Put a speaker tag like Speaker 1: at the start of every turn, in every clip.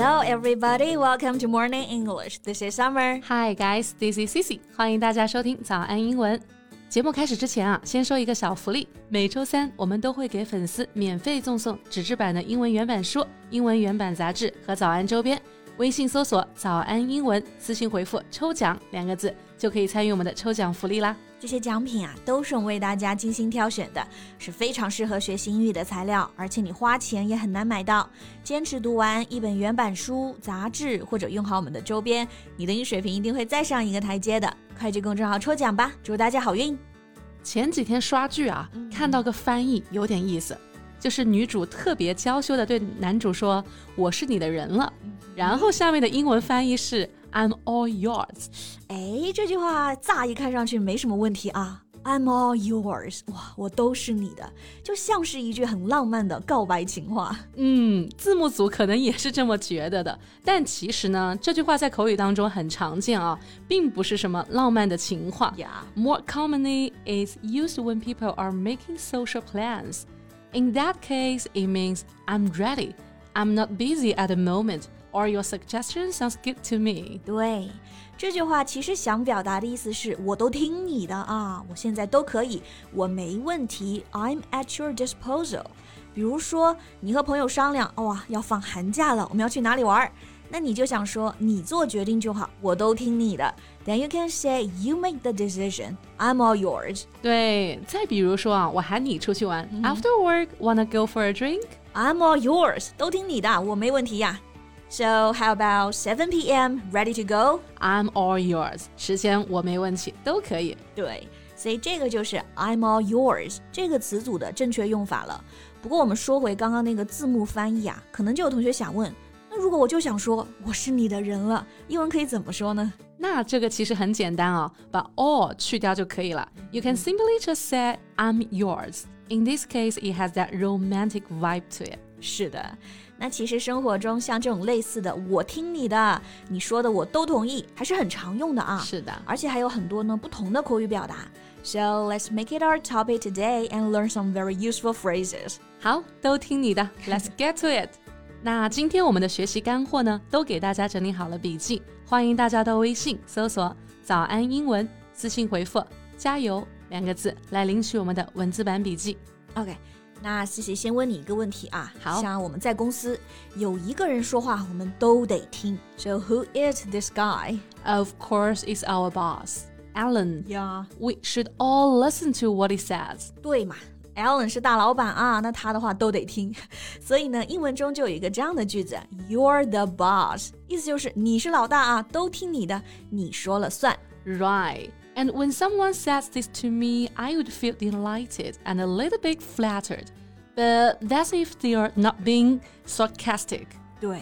Speaker 1: Hello, everybody. Welcome to Morning English. This is Summer.
Speaker 2: Hi, guys. This is Cici. 欢迎大家收听早安英文。节目开始之前啊，先说一个小福利。每周三我们都会给粉丝免费赠送纸质版的英文原版书、英文原版杂志和早安周边。微信搜索“早安英文”，私信回复“抽奖”两个字，就可以参与我们的抽奖福利啦。
Speaker 1: 这些奖品啊，都是我们为大家精心挑选的，是非常适合学习英语的材料，而且你花钱也很难买到。坚持读完一本原版书、杂志，或者用好我们的周边，你的英语水平一定会再上一个台阶的。快去公众号抽奖吧，祝大家好运！
Speaker 2: 前几天刷剧啊，看到个翻译有点意思，就是女主特别娇羞的对男主说：“我是你的人了。”然后下面的英文翻译是。I'm all yours。
Speaker 1: 哎，这句话乍一看上去没什么问题啊。I'm all yours，哇，我都是你的，就像是一句很浪漫的告白情话。
Speaker 2: 嗯，字幕组可能也是这么觉得的。但其实呢，这句话在口语当中很常见啊，并不是什么浪漫的情话。
Speaker 1: Yeah.
Speaker 2: More commonly, it's used when people are making social plans. In that case, it means I'm ready. I'm not busy at the moment. Or your suggestion sounds good to me。
Speaker 1: 对，这句话其实想表达的意思是，我都听你的啊，我现在都可以，我没问题，I'm at your disposal。比如说，你和朋友商量，哇，要放寒假了，我们要去哪里玩？那你就想说，你做决定就好，我都听你的。Then you can say you make the decision. I'm all yours.
Speaker 2: 对，再比如说啊，我喊你出去玩，After work, wanna go for a drink?
Speaker 1: I'm all yours. 都听你的，我没问题呀。 So how about 7 p.m. Ready to go?
Speaker 2: I'm all yours. 时间我没问题，都可以。
Speaker 1: 对，所以这个就是 I'm all yours 这个词组的正确用法了。不过我们说回刚刚那个字幕翻译啊，可能就有同学想问，那如果我就想说我是你的人了，英文可以怎么说呢？
Speaker 2: 那这个其实很简单哦，把 all 去掉就可以了。You can simply just say I'm yours. In this case, it has that romantic vibe to it.
Speaker 1: 是的，那其实生活中像这种类似的“我听你的”，你说的我都同意，还是很常用的啊。
Speaker 2: 是的，
Speaker 1: 而且还有很多呢不同的口语表达。So let's make it our topic today and learn some very useful phrases.
Speaker 2: 好，都听你的，Let's get to it. 那今天我们的学习干货呢，都给大家整理好了笔记，欢迎大家到微信搜索“早安英文”，私信回复“加油”两个字来领取我们的文字版笔记。
Speaker 1: OK。那西西先问你一个问题啊，
Speaker 2: 好
Speaker 1: 像我们在公司有一个人说话，我们都得听。So who is this guy?
Speaker 2: Of course, it's our boss, Alan.
Speaker 1: Yeah,
Speaker 2: we should all listen to what he says.
Speaker 1: 对嘛，Alan 是大老板啊，那他的话都得听。所以呢，英文中就有一个这样的句子：You're the boss，意思就是你是老大啊，都听你的，你说了算。
Speaker 2: Right. And when someone says this to me, I would feel delighted and a little bit flattered. But that's if they are not being sarcastic.
Speaker 1: 对，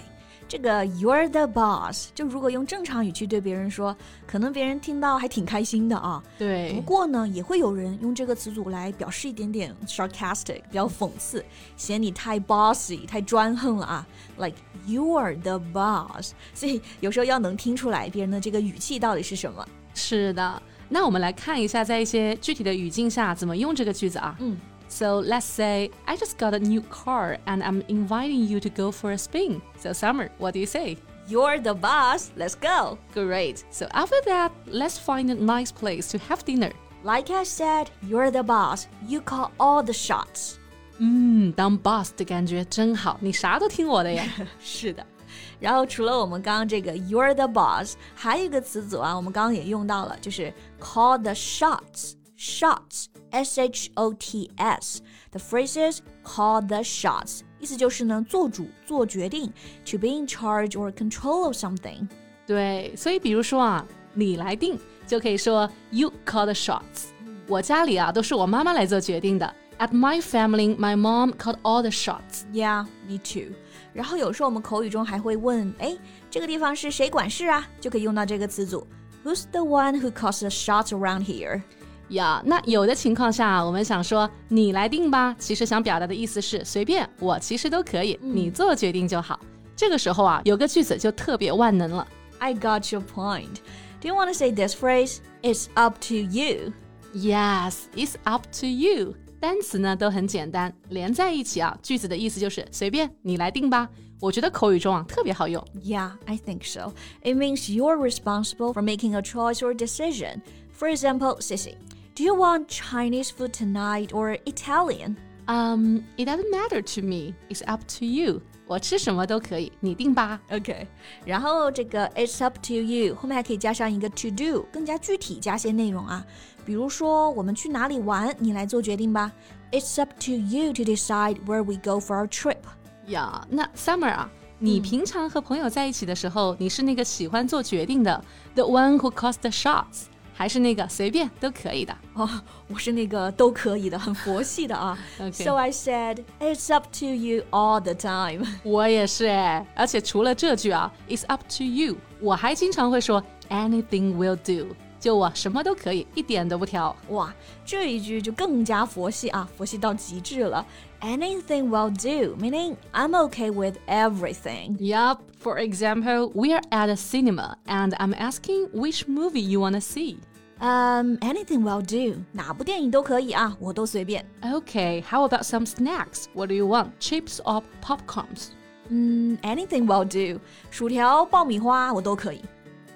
Speaker 1: 这个 "you're the boss" 就如果用正常语气对别人说，可能别人听到还挺开心的啊。
Speaker 2: 对。
Speaker 1: 不过呢，也会有人用这个词组来表示一点点 sarcastic，比较讽刺，嫌你太 bossy，太专横了啊。Like "you're the boss"，所以有时候要能听出来别人的这个语气到底是什么。
Speaker 2: 是的。 那我们来看一下，在一些具体的语境下怎么用这个句子啊？
Speaker 1: 嗯，
Speaker 2: So let's say I just got a new car and I'm inviting you to go for a spin. So Summer, what do you say?
Speaker 1: You're the boss. Let's go.
Speaker 2: Great. So after that, let's find a nice place to have dinner.
Speaker 1: Like I said, you're the boss. You call all the shots.
Speaker 2: 嗯，当 boss 的感觉真好，你啥都听我的呀。
Speaker 1: 是的。 然后除了我们刚刚这个 you're the boss，还有一个词组啊，我们刚刚也用到了，就是 call the shots。shots s h o t s the phrases call the shots 意思就是呢做主做决定 to be in charge or control of something
Speaker 2: 对所以比如说啊你来定就可以说 you call the shots 我家里啊都是我妈妈来做决定的 at my family my mom called all the shots
Speaker 1: yeah me too 然后有时候我们口语中还会问，哎，这个地方是谁管事啊？就可以用到这个词组，Who's the one who calls the shots around here？
Speaker 2: 呀，那有的情况下，我们想说你来定吧，其实想表达的意思是随便，我其实都可以，你做决定就好。这个时候啊，有个句子就特别万能了。
Speaker 1: I got your point. Do you want to say this phrase? It's up to you.
Speaker 2: Yes, it's up to you. 单词呢都很简单，连在一起啊，句子的意思就是随便你来定吧。我觉得口语中啊特别好用。
Speaker 1: Yeah, I think so. It means you're responsible for making a choice or decision. For example, Cici, do you want Chinese food tonight or Italian?
Speaker 2: Um, it doesn't matter to me. It's up to you. 我吃什么都可以，你定吧。
Speaker 1: OK，然后这个 It's up to you 后面还可以加上一个 to do，更加具体加些内容啊。比如说我们去哪里玩，你来做决定吧。It's up to you to decide where we go for our trip.
Speaker 2: 呀，那 Summer 啊，你平常和朋友在一起的时候，你是那个喜欢做决定的，the one who calls the shots， 还是那个随便都可以的？
Speaker 1: 哦，我是那个都可以的，很佛系的啊。So I said it's up to you all the time.
Speaker 2: 我也是哎，而且除了这句啊，it's up to you，我还经常会说 anything will do，就我什么都可以，一点都不挑。
Speaker 1: 哇，这一句就更加佛系啊，佛系到极致了。Anything will do, meaning I'm okay with everything.
Speaker 2: Yup. For example, we are at a cinema and I'm asking which movie you wanna see.
Speaker 1: Um, anything will do，哪部电影都可以啊，我都随便。
Speaker 2: Okay, how about some snacks? What do you want? Chips or popcorns?
Speaker 1: 嗯，anything will do，薯条、爆米花我都可以。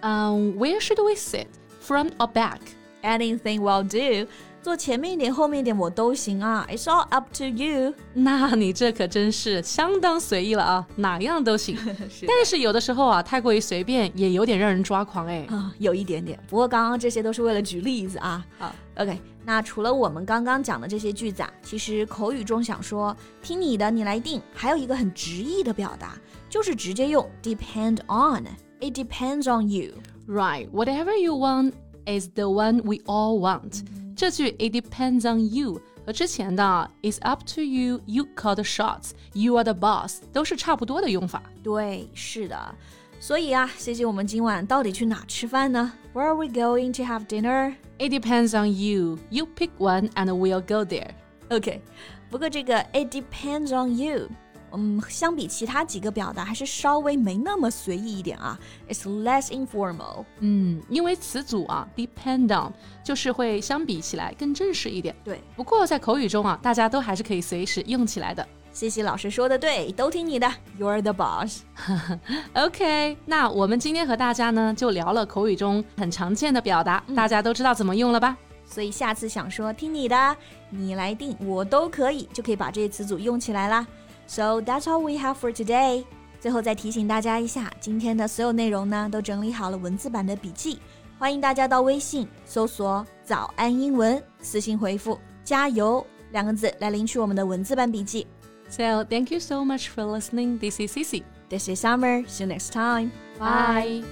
Speaker 2: Um, where should we sit? Front or back?
Speaker 1: Anything will do，坐前面一点、后面一点我都行啊。It's all up to you。
Speaker 2: 那你这可真是相当随意了啊，哪样都行。
Speaker 1: 是
Speaker 2: 但是有的时候啊，太过于随便也有点让人抓狂哎。
Speaker 1: 啊，有一点点。不过刚刚这些都是为了举例子啊。
Speaker 2: 好，
Speaker 1: OK。那除了我们刚刚讲的这些句子啊，其实口语中想说听你的，你来定，还有一个很直译的表达，就是直接用 depend on。It depends on you。
Speaker 2: Right, whatever you want is the one we all want. 这句 it depends on you 和之前的啊 it's up to you, you call the shots, you are the boss 都是差不多的用法。
Speaker 1: 对，是的。所以啊，谢谢我们今晚到底去哪吃饭呢？Where are we going to have dinner?
Speaker 2: It depends on you. You pick one and we'll go there.
Speaker 1: OK，不过这个 it depends on you， 嗯，相比其他几个表达还是稍微没那么随意一点啊。It's less informal。
Speaker 2: 嗯，因为词组啊 depend on 就是会相比起来更正式一点。
Speaker 1: 对，
Speaker 2: 不过在口语中啊，大家都还是可以随时用起来的。
Speaker 1: 西西老师说的对，都听你的，You're the boss。
Speaker 2: OK，那我们今天和大家呢就聊了口语中很常见的表达，大家都知道怎么用了吧？
Speaker 1: 所以下次想说听你的，你来定，我都可以，就可以把这些词组用起来啦。So that's all we have for today。最后再提醒大家一下，今天的所有内容呢都整理好了文字版的笔记，欢迎大家到微信搜索“早安英文”，私信回复“加油”两个字来领取我们的文字版笔记。
Speaker 2: So thank you so much for listening. This is Cici.
Speaker 1: This is Summer. See you next time.
Speaker 2: Bye.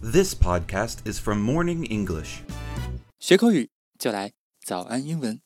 Speaker 3: This podcast is from Morning English.
Speaker 4: 学口语就来 早安英文。